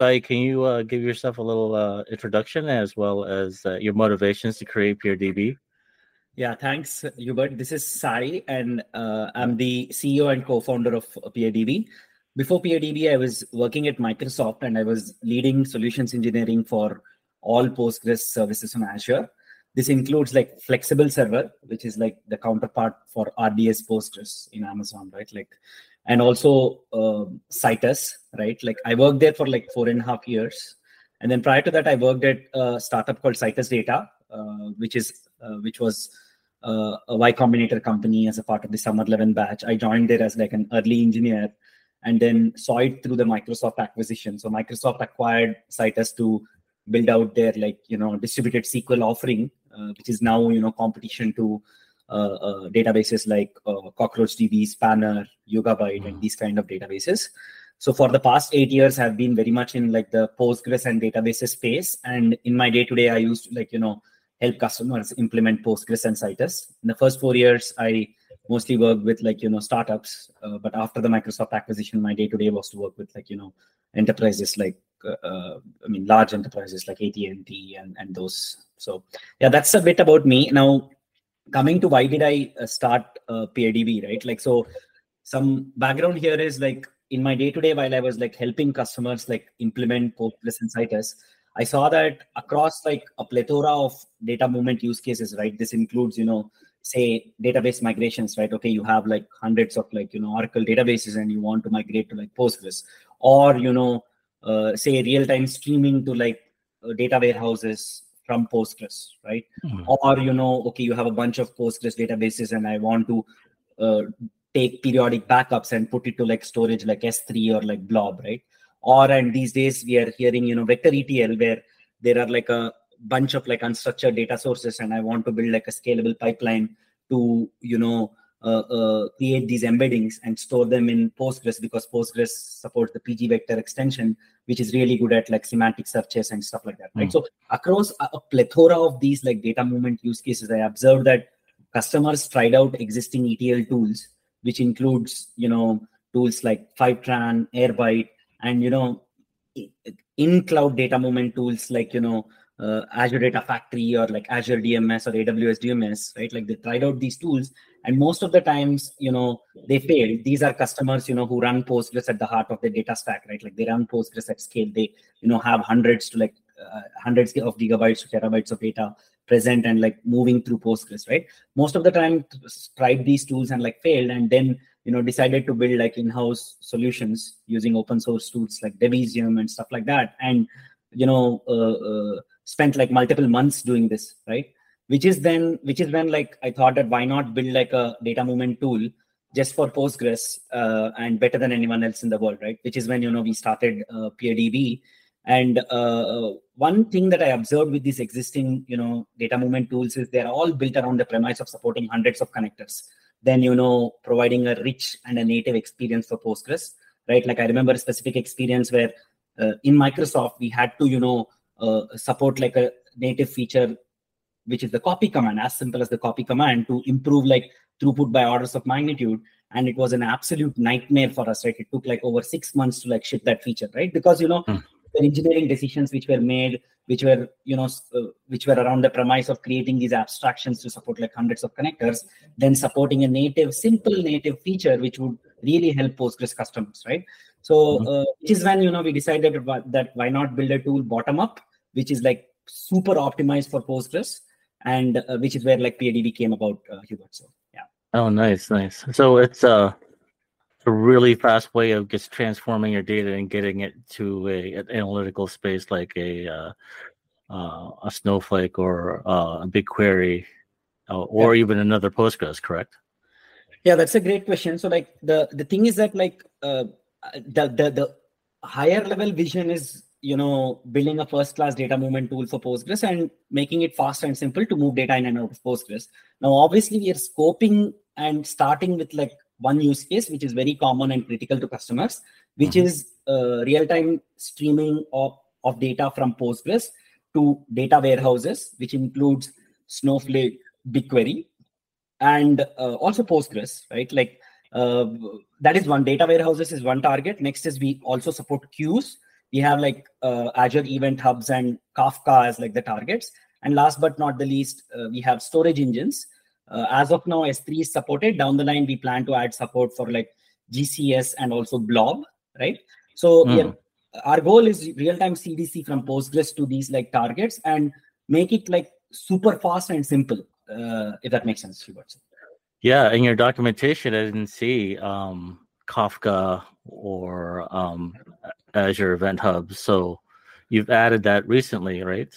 Sai, can you uh, give yourself a little uh, introduction as well as uh, your motivations to create PeerDB? Yeah, thanks, Hubert. This is Sai, and uh, I'm the CEO and co-founder of PeerDB. Before PeerDB, I was working at Microsoft, and I was leading solutions engineering for all Postgres services on Azure. This includes like flexible server, which is like the counterpart for RDS Postgres in Amazon, right? Like, and also uh, Citus, right? Like I worked there for like four and a half years, and then prior to that, I worked at a startup called Citus Data, uh, which is uh, which was uh, a Y Combinator company as a part of the Summer 11 batch. I joined there as like an early engineer, and then saw it through the Microsoft acquisition. So Microsoft acquired Citus to build out their like you know distributed SQL offering, uh, which is now you know competition to databases like CockroachDB, Spanner, Yugabyte, mm. and these kind of databases. So for the past eight years, I've been very much in like the Postgres and databases space. And in my day to day, I used to like you know help customers implement Postgres and Citus. In the first four years, I mostly worked with like you know startups. Uh, but after the Microsoft acquisition, my day to day was to work with like you know enterprises like uh, I mean, large enterprises like AT&T and, and those. So yeah, that's a bit about me. Now, coming to why did I uh, start uh, PeerDB, right? Like, so some background here is like in my day-to-day while I was like helping customers like implement Postgres and Citus, I saw that across like a plethora of data movement use cases, right? This includes, you know, say database migrations, right? Okay, you have like hundreds of like, you know, Oracle databases and you want to migrate to like Postgres or, you know, uh, say real-time streaming to like uh, data warehouses from Postgres, right? Mm-hmm. Or you know, okay, you have a bunch of Postgres databases, and I want to uh, take periodic backups and put it to like storage like S3 or like Blob, right? Or and these days we are hearing you know vector ETL where there are like a bunch of like unstructured data sources, and I want to build like a scalable pipeline to you know create these embeddings and store them in Postgres because Postgres supports the PG vector extension, which is really good at like semantic searches and stuff like that. Right. Mm. So across a, a, plethora of these like data movement use cases, I observed that customers tried out existing ETL tools, which includes you know tools like Fivetran, Airbyte, and you know in cloud data movement tools like you know uh, Azure Data Factory or like Azure DMS or AWS DMS, right? Like they tried out these tools, and most of the times, you know, they failed. These are customers, you know, who run Postgres at the heart of the data stack, right? Like they run Postgres at scale. They, you know, have hundreds to like uh, hundreds of gigabytes to terabytes of data present and like moving through Postgres, right? Most of the time, tried these tools and like failed, and then you know decided to build like in-house solutions using open source tools like Debezium and stuff like that, and you know. Uh, uh spent like multiple months doing this, right? Which is then, which is when like I thought that why not build like a data movement tool just for Postgres uh, and better than anyone else in the world, right? Which is when you know we started uh, PeerDB. And uh, one thing that I observed with these existing, you know, data movement tools is they're all built around the premise of supporting hundreds of connectors. Then you know, providing a rich and a native experience for Postgres, right? Like I remember a specific experience where uh, in Microsoft we had to, you know, uh, support like a native feature which is the copy command as simple as the copy command to improve like throughput by orders of magnitude and it was an absolute nightmare for us right it took like over six months to like ship that feature right because you know mm. the engineering decisions which were made which were you know uh, which were around the premise of creating these abstractions to support like hundreds of connectors then supporting a native simple native feature which would really help postgres customers right so mm-hmm. uh, which is when you know we decided that why not build a tool bottom up which is like super optimized for Postgres, and uh, which is where like PeerDB came about, uh, Hubert. So yeah. Oh, nice, nice. So it's uh, a really fast way of just transforming your data and getting it to a an analytical space like a uh, uh, a Snowflake or uh, a BigQuery, uh, or yeah. even another Postgres. Correct? Yeah, that's a great question. So like the the thing is that like uh, the the the higher level vision is you know building a first class data movement tool for postgres and making it fast and simple to move data in and out of postgres. Now obviously we are scoping and starting with like one use case which is very common and critical to customers which mm-hmm. is uh, real time streaming of, of data from postgres to data warehouses which includes snowflake bigquery and uh, also postgres right? Like uh, that is one. Data warehouses is one target. Next is we also support queues we have like uh, Azure Event Hubs and Kafka as like the targets. And last but not the least, uh, we have storage engines. Uh, as of now, S3 is supported. Down the line, we plan to add support for like GCS and also Blob, right? So mm. yeah, our goal is real-time CDC from Postgres to these like targets and make it like super fast and simple. Uh, if that makes sense, Hubert. Yeah, in your documentation, I didn't see um, Kafka or um, Azure Event Hub. So you've added that recently, right?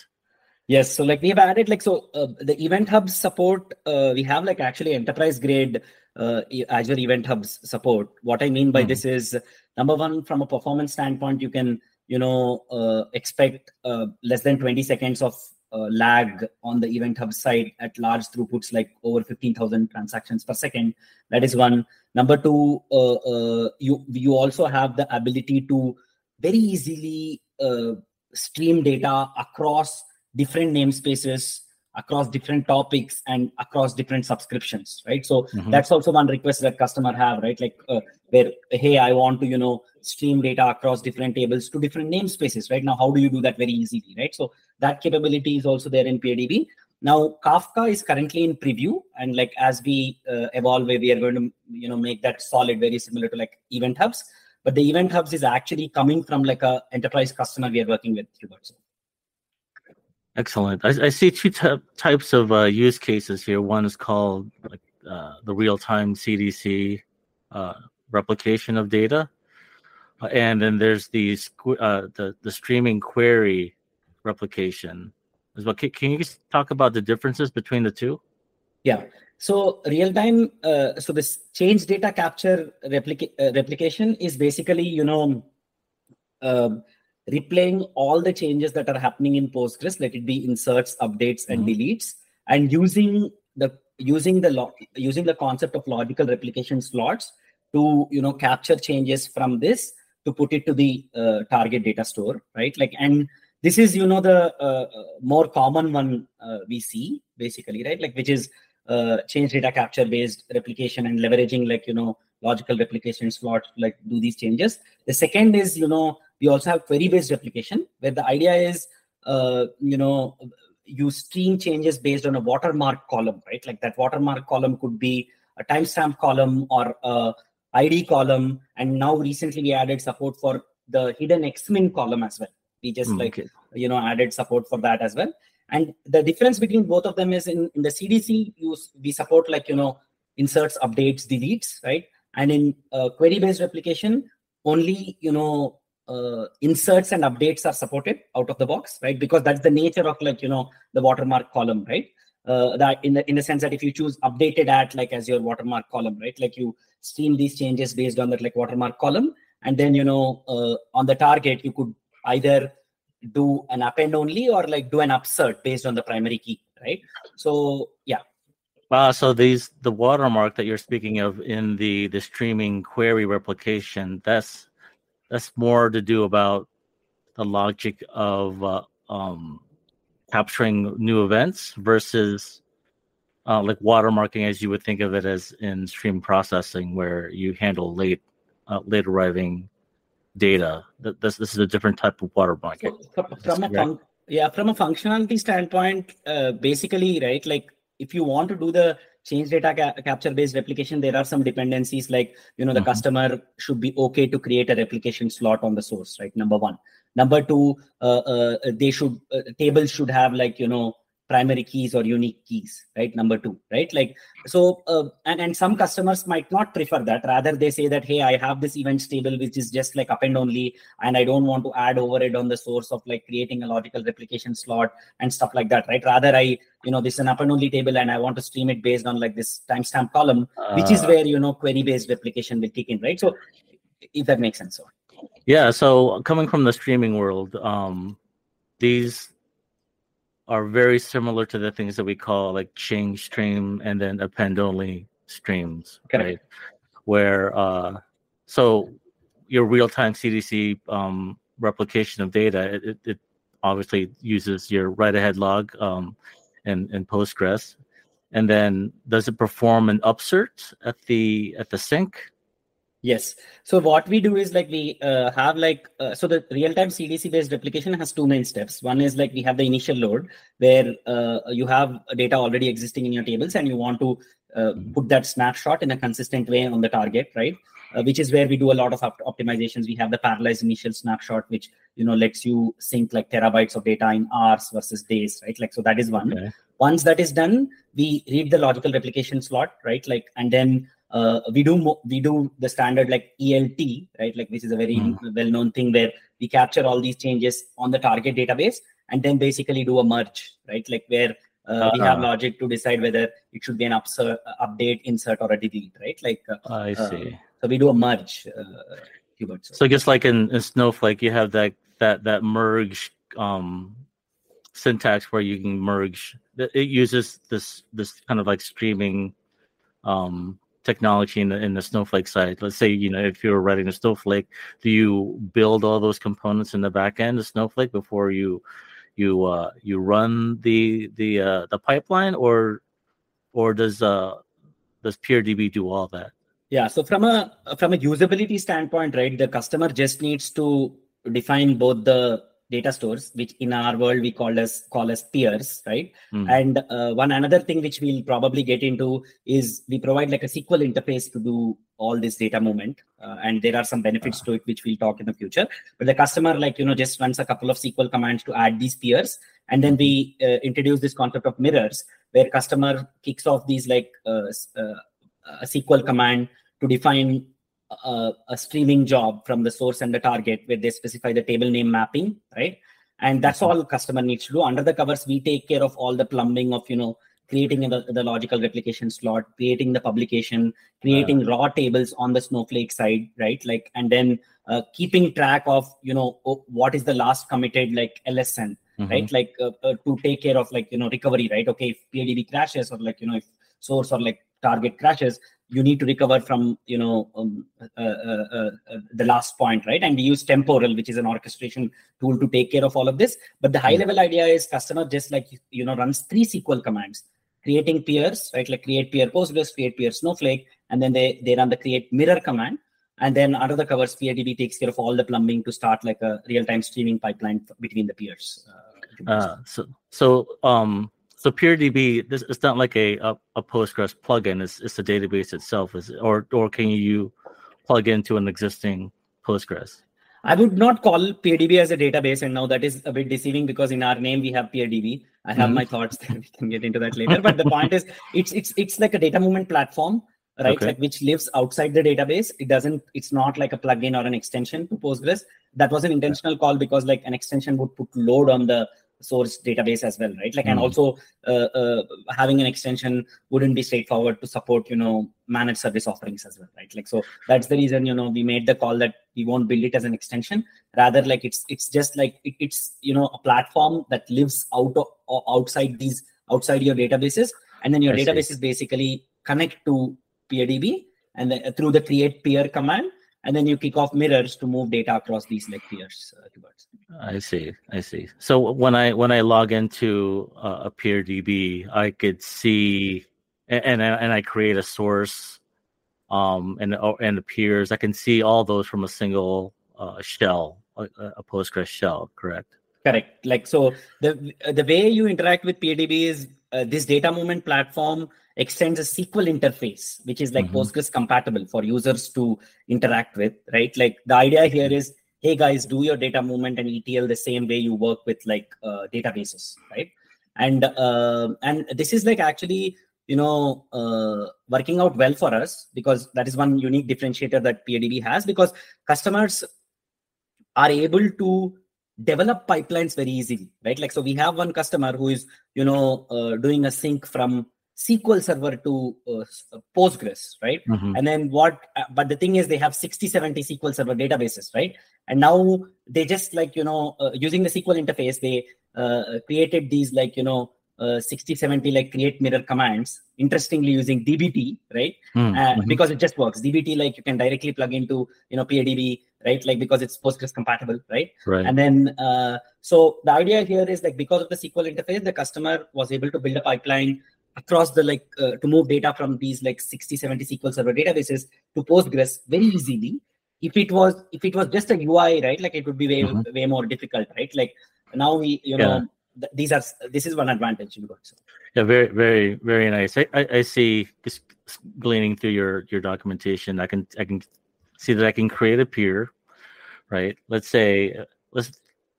Yes. So like we've added like so uh, the Event Hubs support. Uh, we have like actually enterprise grade uh, Azure Event Hubs support. What I mean by mm-hmm. this is number one, from a performance standpoint, you can you know uh, expect uh, less than 20 seconds of uh, lag on the event hub side at large throughputs like over 15000 transactions per second that is one number two uh, uh, you you also have the ability to very easily uh, stream data across different namespaces across different topics and across different subscriptions right so mm-hmm. that's also one request that customer have right like uh, where hey i want to you know stream data across different tables to different namespaces right now how do you do that very easily right so that capability is also there in PeerDB. Now Kafka is currently in preview, and like as we uh, evolve, we are going to you know make that solid, very similar to like Event Hubs. But the Event Hubs is actually coming from like a enterprise customer we are working with. Excellent. I, I see two t- types of uh, use cases here. One is called like uh, the real-time CDC uh, replication of data, and then there's the uh, the the streaming query replication as well. Can, can you talk about the differences between the two? Yeah. So real time. Uh, so this change data capture replica- uh, replication is basically you know uh, replaying all the changes that are happening in Postgres. Let it be inserts, updates, and mm-hmm. deletes, and using the using the lo- using the concept of logical replication slots to you know capture changes from this to put it to the uh, target data store right like and this is you know the uh, uh, more common one uh, we see basically right like which is uh, change data capture based replication and leveraging like you know logical replication slots like do these changes. The second is you know we also have query based replication where the idea is uh, you know you stream changes based on a watermark column right? Like that watermark column could be a timestamp column or a id column and now recently we added support for the hidden xmin column as well. We just mm, like okay. you know added support for that as well and the difference between both of them is in, in the cdc use we support like you know inserts updates deletes right? And in uh, query based replication only you know uh, inserts and updates are supported out of the box right? Because that's the nature of like you know the watermark column right? Uh, that in the in the sense that if you choose updated at like as your watermark column right? Like you stream these changes based on that like watermark column and then you know uh, on the target you could either do an append only or like do an upsert based on the primary key, right? So yeah. Uh, so these the watermark that you're speaking of in the the streaming query replication that's that's more to do about the logic of uh, um, capturing new events versus uh, like watermarking as you would think of it as in stream processing where you handle late uh, late arriving data. This this is a different type of watermarking. So from, a fun- yeah, from a functionality standpoint, uh, basically, right? Like if you want to do the change data ca- capture based replication, there are some dependencies like you know the mm-hmm. customer should be okay to create a replication slot on the source, right? Number one. Number two, uh, uh, they should uh, tables should have like you know primary keys or unique keys right? Number two right? Like so uh, and, and some customers might not prefer that. Rather they say that hey i have this events table which is just like append only and i don't want to add overhead on the source of like creating a logical replication slot and stuff like that right? Rather i you know this is an append only table and i want to stream it based on like this timestamp column uh, which is uh. where you know query based replication will kick in right? So if that makes sense so. Yeah so coming from the streaming world um these are very similar to the things that we call like change stream and then append only streams, okay. right? Where uh, so your real time CDC um, replication of data, it, it, obviously uses your write ahead log um, in, in Postgres, and then does it perform an upsert at the at the sink, Yes. So what we do is like we uh, have like uh, so the real-time CDC based replication has two main steps. One is like we have the initial load where uh, you have data already existing in your tables and you want to uh, put that snapshot in a consistent way on the target, right? Uh, which is where we do a lot of op- optimizations. We have the parallelized initial snapshot, which you know lets you sync like terabytes of data in hours versus days, right? Like so that is one. Okay. Once that is done, we read the logical replication slot, right? Like and then uh, we do mo- we do the standard like ELT, right? Like this is a very mm. well-known thing where we capture all these changes on the target database and then basically do a merge, right? Like where uh, uh-huh. we have uh-huh. logic to decide whether it should be an upsert, update, insert, or a delete, right? Like uh, I uh, see. so we do a merge. Uh, so just like in, in Snowflake, you have that that that merge um, syntax where you can merge. It uses this this kind of like streaming um, technology in the in the snowflake side. Let's say you know if you're writing a snowflake do you build all those components in the back end of snowflake before you you uh you run the the uh the pipeline or or does uh does peerdb do all that? Yeah so from a from a usability standpoint right the customer just needs to define both the data stores which in our world we call as call as peers right mm. and uh, one another thing which we'll probably get into is we provide like a sql interface to do all this data movement uh, and there are some benefits uh. to it which we'll talk in the future but the customer like you know just runs a couple of sql commands to add these peers and then we uh, introduce this concept of mirrors where customer kicks off these like uh, uh, a sql command to define a, a, streaming job from the source and the target where they specify the table name mapping, right? And that's mm-hmm. all customer needs to do. Under the covers, we take care of all the plumbing of, you know, creating the, the logical replication slot, creating the publication, creating raw tables on the Snowflake side, right? Like, and then uh, keeping track of, you know, what is the last committed like LSN, mm-hmm. right? Like uh, uh, to take care of like, you know, recovery, right? Okay, if PeerDB crashes or like, you know, if source or like target crashes, you need to recover from you know um, uh, uh, uh, uh, the last point right? And we use temporal which is an orchestration tool to take care of all of this. But the high level idea is customer just like you know runs three sql commands. Creating peers right? Like create peer postgres create peer snowflake and then they they run the create mirror command. And then under the covers peerdb takes care of all the plumbing to start like a real-time streaming pipeline between the peers uh, so so um so PeerDB, this it's not like a, a, a Postgres plugin. It's it's the database itself. Is or or can you plug into an existing Postgres? I would not call PeerDB as a database, and now that is a bit deceiving because in our name we have PeerDB. I have mm-hmm. my thoughts there. We can get into that later. But the point is, it's it's it's like a data movement platform, right? Okay. Like which lives outside the database. It doesn't. It's not like a plugin or an extension to Postgres. That was an intentional call because like an extension would put load on the source database as well right? Like mm. and hmm. also uh, uh, having an extension wouldn't be straightforward to support you know managed service offerings as well right? Like so that's the reason you know we made the call that we won't build it as an extension. Rather like it's it's just like it, it's you know a platform that lives out of outside these outside your databases. And then your I databases basically connect to peerdb and then uh, through the create peer command and then you kick off mirrors to move data across these like peers uh. I see. I see. So when I when I log into uh, a PeerDB, I could see and and, and I create a source, um, and uh, and the peers. I can see all those from a single uh, shell, a, a Postgres shell. Correct. Correct. Like so, the the way you interact with PeerDB is uh, this data movement platform extends a SQL interface, which is like mm-hmm. Postgres compatible for users to interact with, right? Like the idea here is, hey guys, do your data movement and ETL the same way you work with like uh, databases, right? And uh, and this is like actually you know uh, working out well for us because that is one unique differentiator that PeerDB has because customers are able to develop pipelines very easily right like so we have one customer who is you know uh, doing a sync from SQL Server to uh, uh, Postgres, right? Mm-hmm. And then what? Uh, but the thing is, they have 60, 70 SQL Server databases, right? And now they just like you know uh, using the SQL interface, they uh, created these like you know uh, 60, 70 like create mirror commands. Interestingly, using DBT, right? Hmm, mm-hmm. because it just works. DBT like you can directly plug into you know PeerDB, right? Like because it's Postgres compatible, right? Right. And then so the idea here is like because of the SQL interface, the customer was able to build a pipeline across the like uh, to move data from these like 60 70 sql server databases to postgres very easily if it was if it was just a ui right like it would be way Mhm. way more difficult right like now we you Yeah. know th- these are this is one advantage you got so Yeah, very, very, very nice. I, I, I see just gleaning through your your documentation. I can I can see that I can create a peer, right? Let's say uh, let's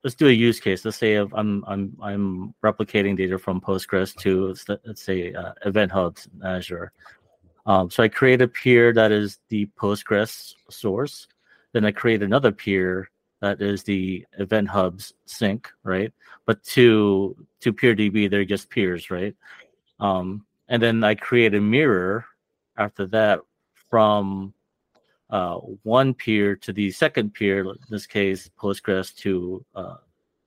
let's do a use case. Let's say I'm I'm I'm replicating data from Postgres to let's, say uh, Event Hubs in Azure. Um, so I create a peer that is the Postgres source. Then I create another peer that is the Event Hubs sink, right? But to to PeerDB, they're just peers, right? Um, and then I create a mirror after that from uh, one peer to the second peer, in this case Postgres to uh,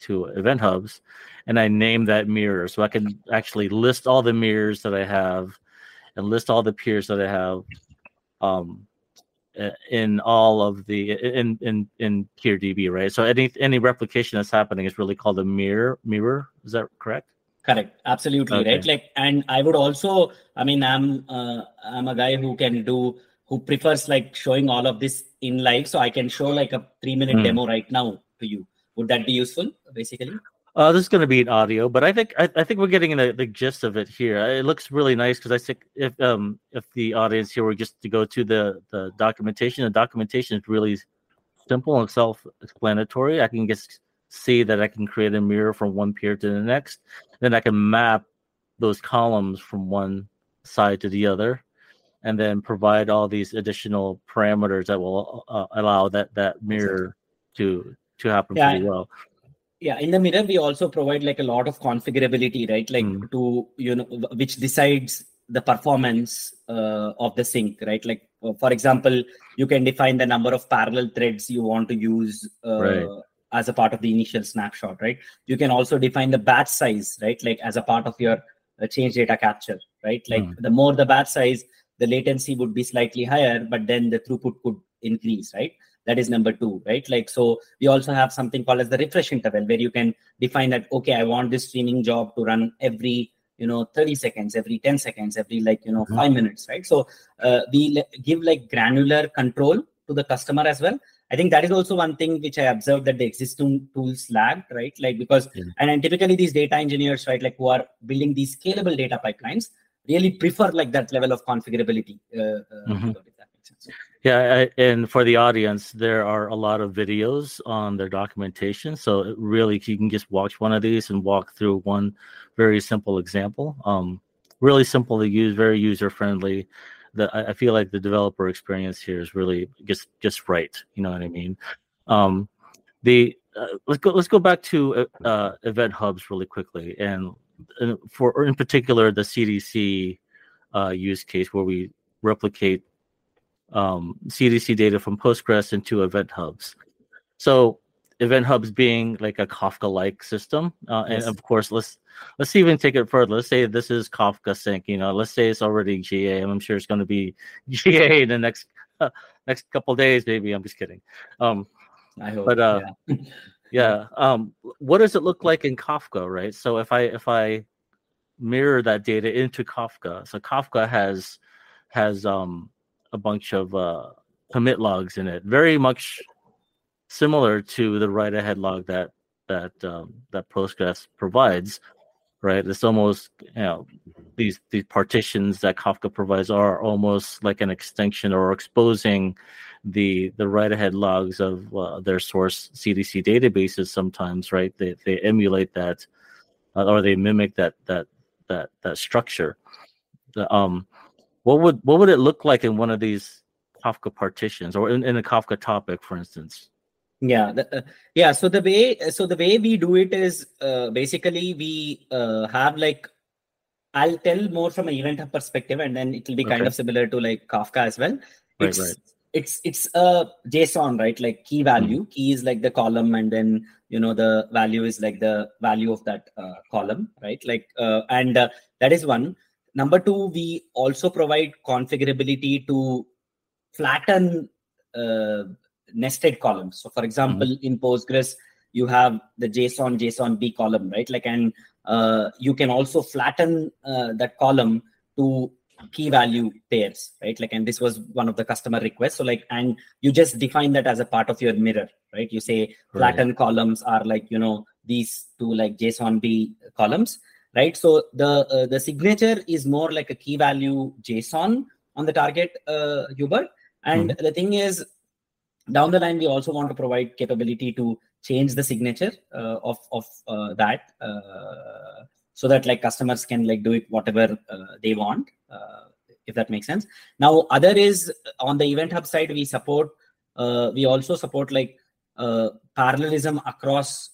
to Event Hubs, and I name that mirror so I can actually list all the mirrors that I have and list all the peers that I have um, in all of the in in in peer DB, right? So any any replication that's happening is really called a mirror mirror. Is that correct? correct absolutely Okay. right like and i would also i mean i'm uh, i'm a guy who can do who prefers like showing all of this in live so i can show like a three minute Hmm. demo right now to you would that be useful basically Uh, this is going to be an audio, but I think I, I think we're getting the, the gist of it here. It looks really nice because I think if um if the audience here were just to go to the the documentation, the documentation is really simple and self-explanatory. I can just see that I can create a mirror from one peer to the next. Then I can map those columns from one side to the other, and then provide all these additional parameters that will uh, allow that that mirror to to happen Yeah, pretty well. yeah in the mirror we also provide like a lot of configurability right like Mm. to you know which decides the performance uh, of the sync right like uh, for example you can define the number of parallel threads you want to use uh, Right. as a part of the initial snapshot right you can also define the batch size right like as a part of your uh, change data capture right like Mm. the more the batch size the latency would be slightly higher but then the throughput could increase right? That is number two right? Like so we also have something called as the refresh interval where you can define that okay i want this streaming job to run every you know 30 seconds every 10 seconds every like you know Mhm. 5 minutes right? So uh, we give like granular control to the customer as well. I think that is also one thing which i observed that the existing tools lagged right? Like because Yeah. and, and typically these data engineers right like who are building these scalable data pipelines really prefer like that level of configurability uh, uh, Mhm. that sense. Yeah, I, and for the audience, there are a lot of videos on their documentation. So it really, you can just watch one of these and walk through one very simple example. Um, really simple to use, very user friendly. The I I feel like the developer experience here is really just just right. You know what I mean? Um, the uh, let's go let's go back to uh, uh, event hubs really quickly, and for or in particular the CDC uh, use case where we replicate um, CDC data from Postgres into Event Hubs. So Event Hubs being like a Kafka-like system, uh, and of course, let's let's even take it further. Let's say this is Kafka Sink. You know, let's say it's already GA. and I'm sure it's going to be GA in the next uh, next couple days. Maybe I'm just kidding. Um, i hope But, uh, yeah. yeah. Um, what does it look like in Kafka, right? So if I if I mirror that data into Kafka, so Kafka has has um a bunch of uh commit logs in it, very much similar to the write ahead log that that um, that Postgres provides, right? It's almost you know these these partitions that Kafka provides are almost like an extension or exposing the the write ahead logs of uh, their source CDC databases. Sometimes, right? They they emulate that uh, or they mimic that that that that structure. The, um, what would what would it look like in one of these Kafka partitions or in, in a Kafka topic, for instance? Yeah the, uh, yeah so the way so the way we do it is uh, basically we uh, have like i'll tell more from an event hub perspective and then it will be kind of similar to like kafka as well. Right, it's right. it's it's a json right? Like key value key is like the column and then you know the value is like the value of that uh, column right? Like uh, and uh, that is one. Number two we also provide configurability to flatten uh, nested columns so for example in postgres you have the json json b column right like and uh, you can also flatten uh, that column to key value pairs, right? Like, and this was one of the customer requests. So like, and you just define that as a part of your mirror, right? You say flatten right. columns are like, you know, these two like JSON B columns, right? So the uh, the signature is more like a key value JSON on the target uh, Hubert. And mm-hmm. the thing is, down the line, we also want to provide capability to change the signature uh, of of uh, that uh, so that like customers can like do it whatever uh, they want uh, if that makes sense. Now other is on the event hub side we support uh, we also support like parallelism across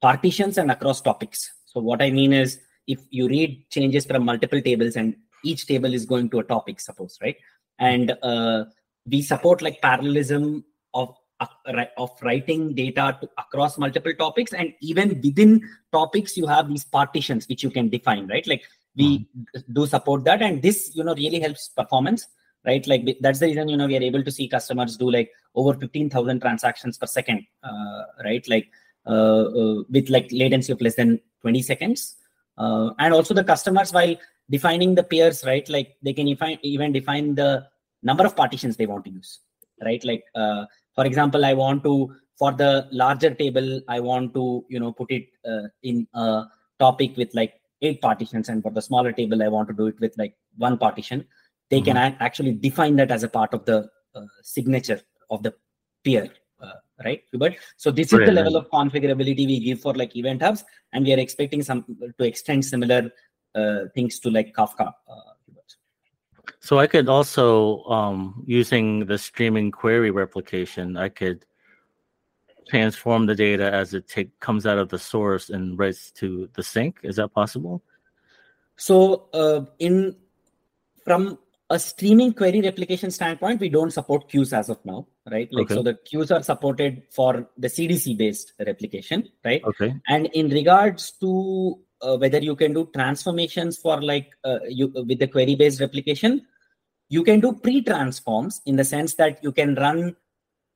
partitions and across topics. So what i mean is if you read changes from multiple tables and each table is going to a topic suppose right? And we support like parallelism of of writing data to, across multiple topics and even within topics you have these partitions which you can define right? Like we mm. do support that and this you know really helps performance right? Like that's the reason you know we are able to see customers do like over 15000 transactions per second uh, right? Like uh, uh, with like latency of less than 20 seconds. Uh, and also the customers while defining the pairs right? Like they can even define the number of partitions they want to use right? Like uh, for example i want to for the larger table i want to you know put it uh, in a topic with like eight partitions. And for the smaller table i want to do it with like one partition. They mm-hmm. can actually define that as a part of the uh, signature of the pair uh, right but so this is the level of configurability we give for like event hubs. And we are expecting some to extend similar uh, things to like kafka uh, so I could also, um, using the streaming query replication, I could transform the data as it take, comes out of the source and writes to the sink. Is that possible? So uh, in from a streaming query replication standpoint, we don't support queues as of now, right? Like okay. so, the queues are supported for the CDC based replication, right? Okay. And in regards to uh, whether you can do transformations for like uh, you with the query based replication, you can do pre-transforms in the sense that you can run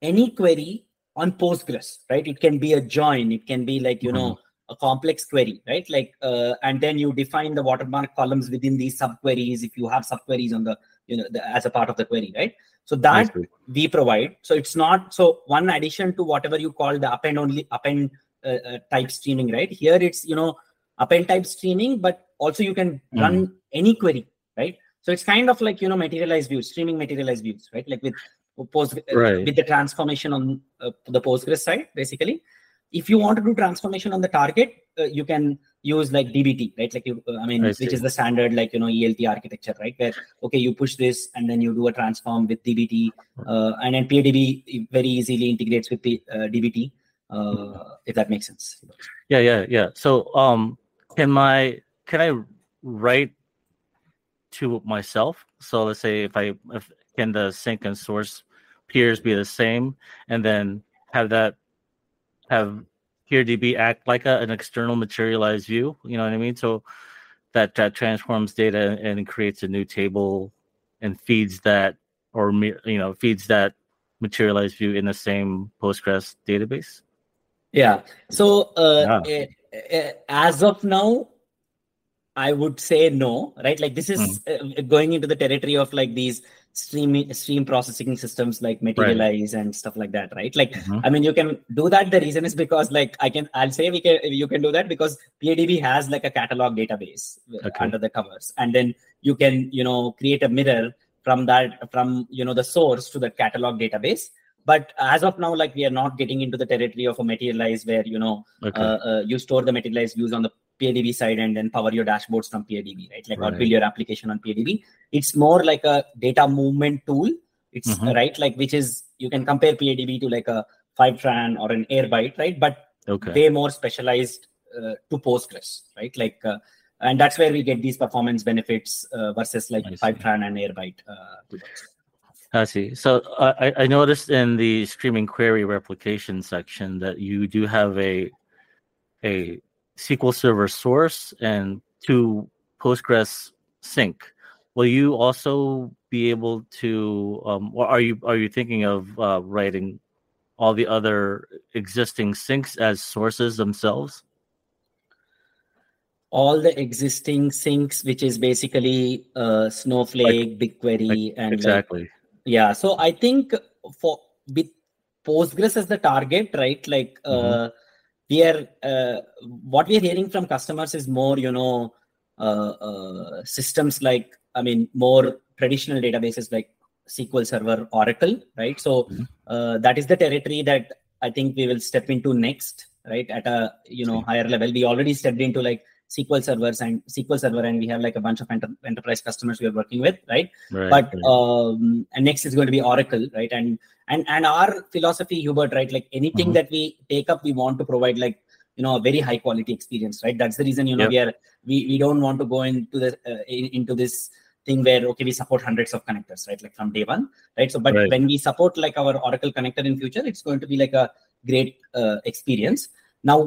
any query on Postgres, right? It can be a join, it can be like, you mm-hmm. know, a complex query, right? Like, uh, and then you define the watermark columns within these subqueries if you have subqueries on the, you know, the, as a part of the query, right? So that we provide. So it's not so one addition to whatever you call the append only append uh, uh, type streaming, right? Here it's you know append type streaming, but also you can mm. run any query, right? So it's kind of like you know materialized views, streaming materialized views, right? Like with post right. with the transformation on uh, the Postgres side, basically. If you want to do transformation on the target, uh, you can use like DBT, right? Like you, uh, I mean, I which is the standard like you know ELT architecture, right? Where okay, you push this and then you do a transform with DBT, uh, and then PeerDB very easily integrates with the uh, DBT. Uh, if that makes sense. Yeah, yeah, yeah. So, um, can my can I write to myself. So let's say if I if can the sink and source peers be the same, and then have that have PeerDB act like a, an external materialized view. You know what I mean? So that that transforms data and creates a new table and feeds that or you know feeds that materialized view in the same Postgres database. Yeah. So uh, yeah. As of now, I would say no, right? Like this is mm. uh, going into the territory of like these stream stream processing systems like materialize right. and stuff like that, right? Like mm-hmm. I mean, you can do that. The reason is because like I can I'll say we can you can do that because PeerDB has like a catalog database okay. under the covers, and then you can you know create a mirror from that from you know the source to the catalog database but as of now like we are not getting into the territory of a materialize where you know okay. uh, uh, you store the materialized views on the PeerDB side and then power your dashboards from PeerDB, right? Like right. or build your application on PeerDB. It's more like a data movement tool. It's mm-hmm. right, like which is you can compare PeerDB to like a Fivetran or an Airbyte, right? But okay. way more specialized uh, to Postgres, right? Like, uh, and that's where we get these performance benefits uh, versus like Fivetran and Airbyte. I see. So uh, I, I noticed in the streaming query replication section that you do have a a SQL Server source and two Postgres sink. Will you also be able to, um, or are you are you thinking of uh, writing all the other existing sinks as sources themselves? all the existing sinks, which is basically uh, Snowflake, like, BigQuery, and exactly. Like, yeah. So I think for with Postgres as the target, right? Like uh, mm-hmm. we are uh, what we are hearing from customers is more, you know, uh, uh, systems like I mean, more traditional databases like SQL Server, Oracle, right? So mm-hmm. uh, that is the territory that I think we will step into next, right? At a you know higher level. We already stepped into like SQL servers and SQL Server, and we have like a bunch of enter- enterprise customers we are working with, right? right but right. Um, and next is going to be Oracle, right? And and and our philosophy, Hubert, right? Like anything mm-hmm. that we take up, we want to provide like you know a very high quality experience, right? That's the reason you know yep. we are we we don't want to go into the uh, in, into this thing where okay we support hundreds of connectors right like from day one right so but right. when we support like our oracle connector in future it's going to be like a great uh, experience now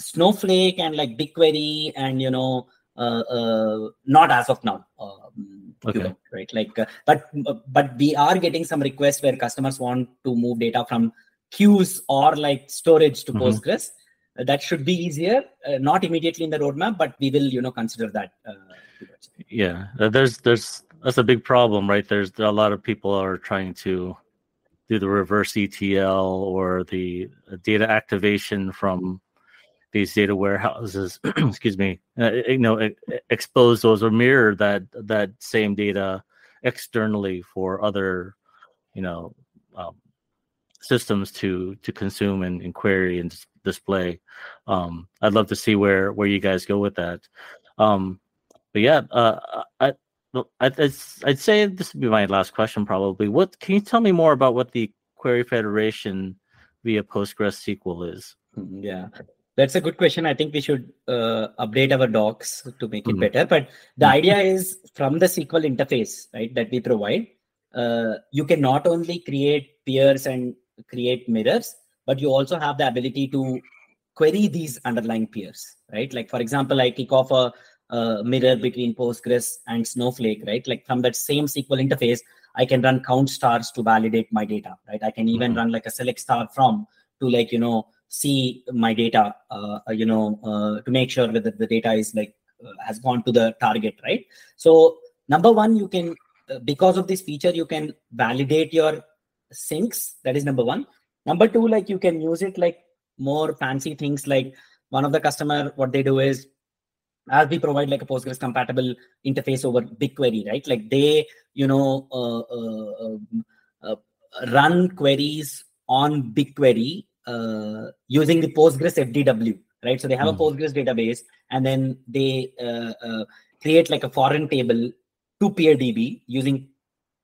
snowflake and like bigquery and you know uh, uh, not as of now um, okay. right like uh, but but we are getting some requests where customers want to move data from queues or like storage to mm-hmm. postgres that should be easier uh, not immediately in the roadmap but we will you know consider that uh, yeah, uh, there's there's that's a big problem, right? There's a lot of people are trying to do the reverse ETL or the uh, data activation from these data warehouses. excuse me, uh, you know, expose those or mirror that that same data externally for other, you know, um, systems to to consume and, and query and display. Um, I'd love to see where where you guys go with that. Um, but yeah, uh, I, I'd, I'd say this would be my last question probably. What can you tell me more about what the Query Federation via PostgreSQL is? Mm, yeah, that's a good question. I think we should uh, update our docs to make it mm-hmm. better. But the mm-hmm. idea is from the SQL interface, right, that we provide, uh, you can not only create peers and create mirrors, but you also have the ability to query these underlying peers, right? Like for example, I kick off a uh, mirror between Postgres and Snowflake, right? Like from that same SQL interface, I can run count stars to validate my data, right? I can even mm-hmm. run like a select star from to like, you know, see my data, uh, you know, uh, to make sure whether the data is like, uh, has gone to the target, right? So number one, you can, uh, because of this feature, you can validate your sinks. That is number one. Number two, like you can use it like more fancy things like one of the customer, what they do is as we provide like a postgres compatible interface over bigquery right like they you know uh, uh, um, uh, run queries on bigquery uh, using the postgres fdw right so they have mm. a hmm. postgres database and then they uh, uh, create like a foreign table to peerdb using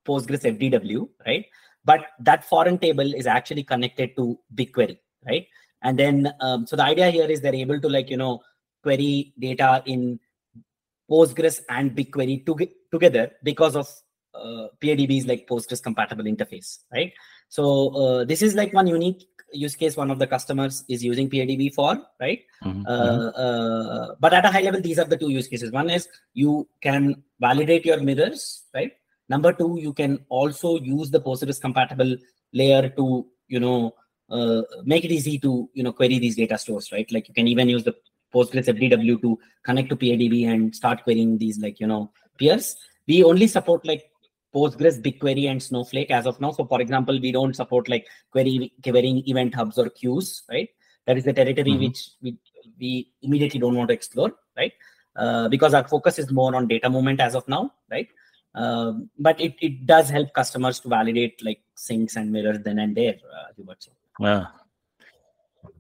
postgres fdw right but that foreign table is actually connected to bigquery right and then um, so the idea here is they're able to like you know query data in Postgres and BigQuery to together because of uh, PeerDB's like Postgres compatible interface, right? So uh, this is like one unique use case one of the customers is using PeerDB for, right? Mm-hmm. Uh, uh, but at a high level, these are the two use cases. One is you can validate your mirrors, right? Number two, you can also use the Postgres compatible layer to, you know, uh, make it easy to, you know, query these data stores, right? Like you can even use the Postgres FDW to connect to PeerDB and start querying these like you know peers. We only support like Postgres, BigQuery, and Snowflake as of now. So, for example, we don't support like query querying event hubs or queues, right? That is the territory mm-hmm. which we, we immediately don't want to explore, right? Uh, because our focus is more on data movement as of now, right? Um, but it, it does help customers to validate like sinks and mirrors then and there, uh, Yeah,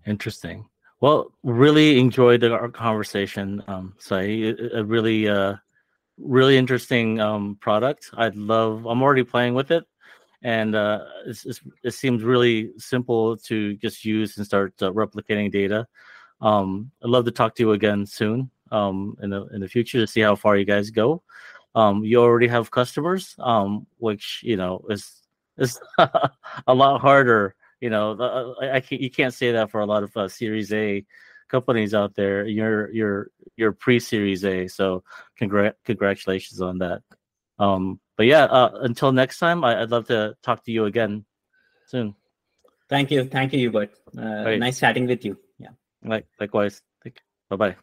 interesting. Well, really enjoyed the, our conversation, um, Sai. Really, uh, really interesting um, product. I'd love. I'm already playing with it, and uh, it's, it's, it seems really simple to just use and start uh, replicating data. Um, I'd love to talk to you again soon um, in the in the future to see how far you guys go. Um, you already have customers, um, which you know is is a lot harder you know, uh, I, I can't, you can't say that for a lot of uh, Series A companies out there. You're you're you're pre-Series A, so congr- congratulations on that. Um, but yeah, uh, until next time, I, would love to talk to you again soon. Thank you, thank you, Hubert. Uh, right. Nice chatting with you. Yeah. Like likewise. Bye bye.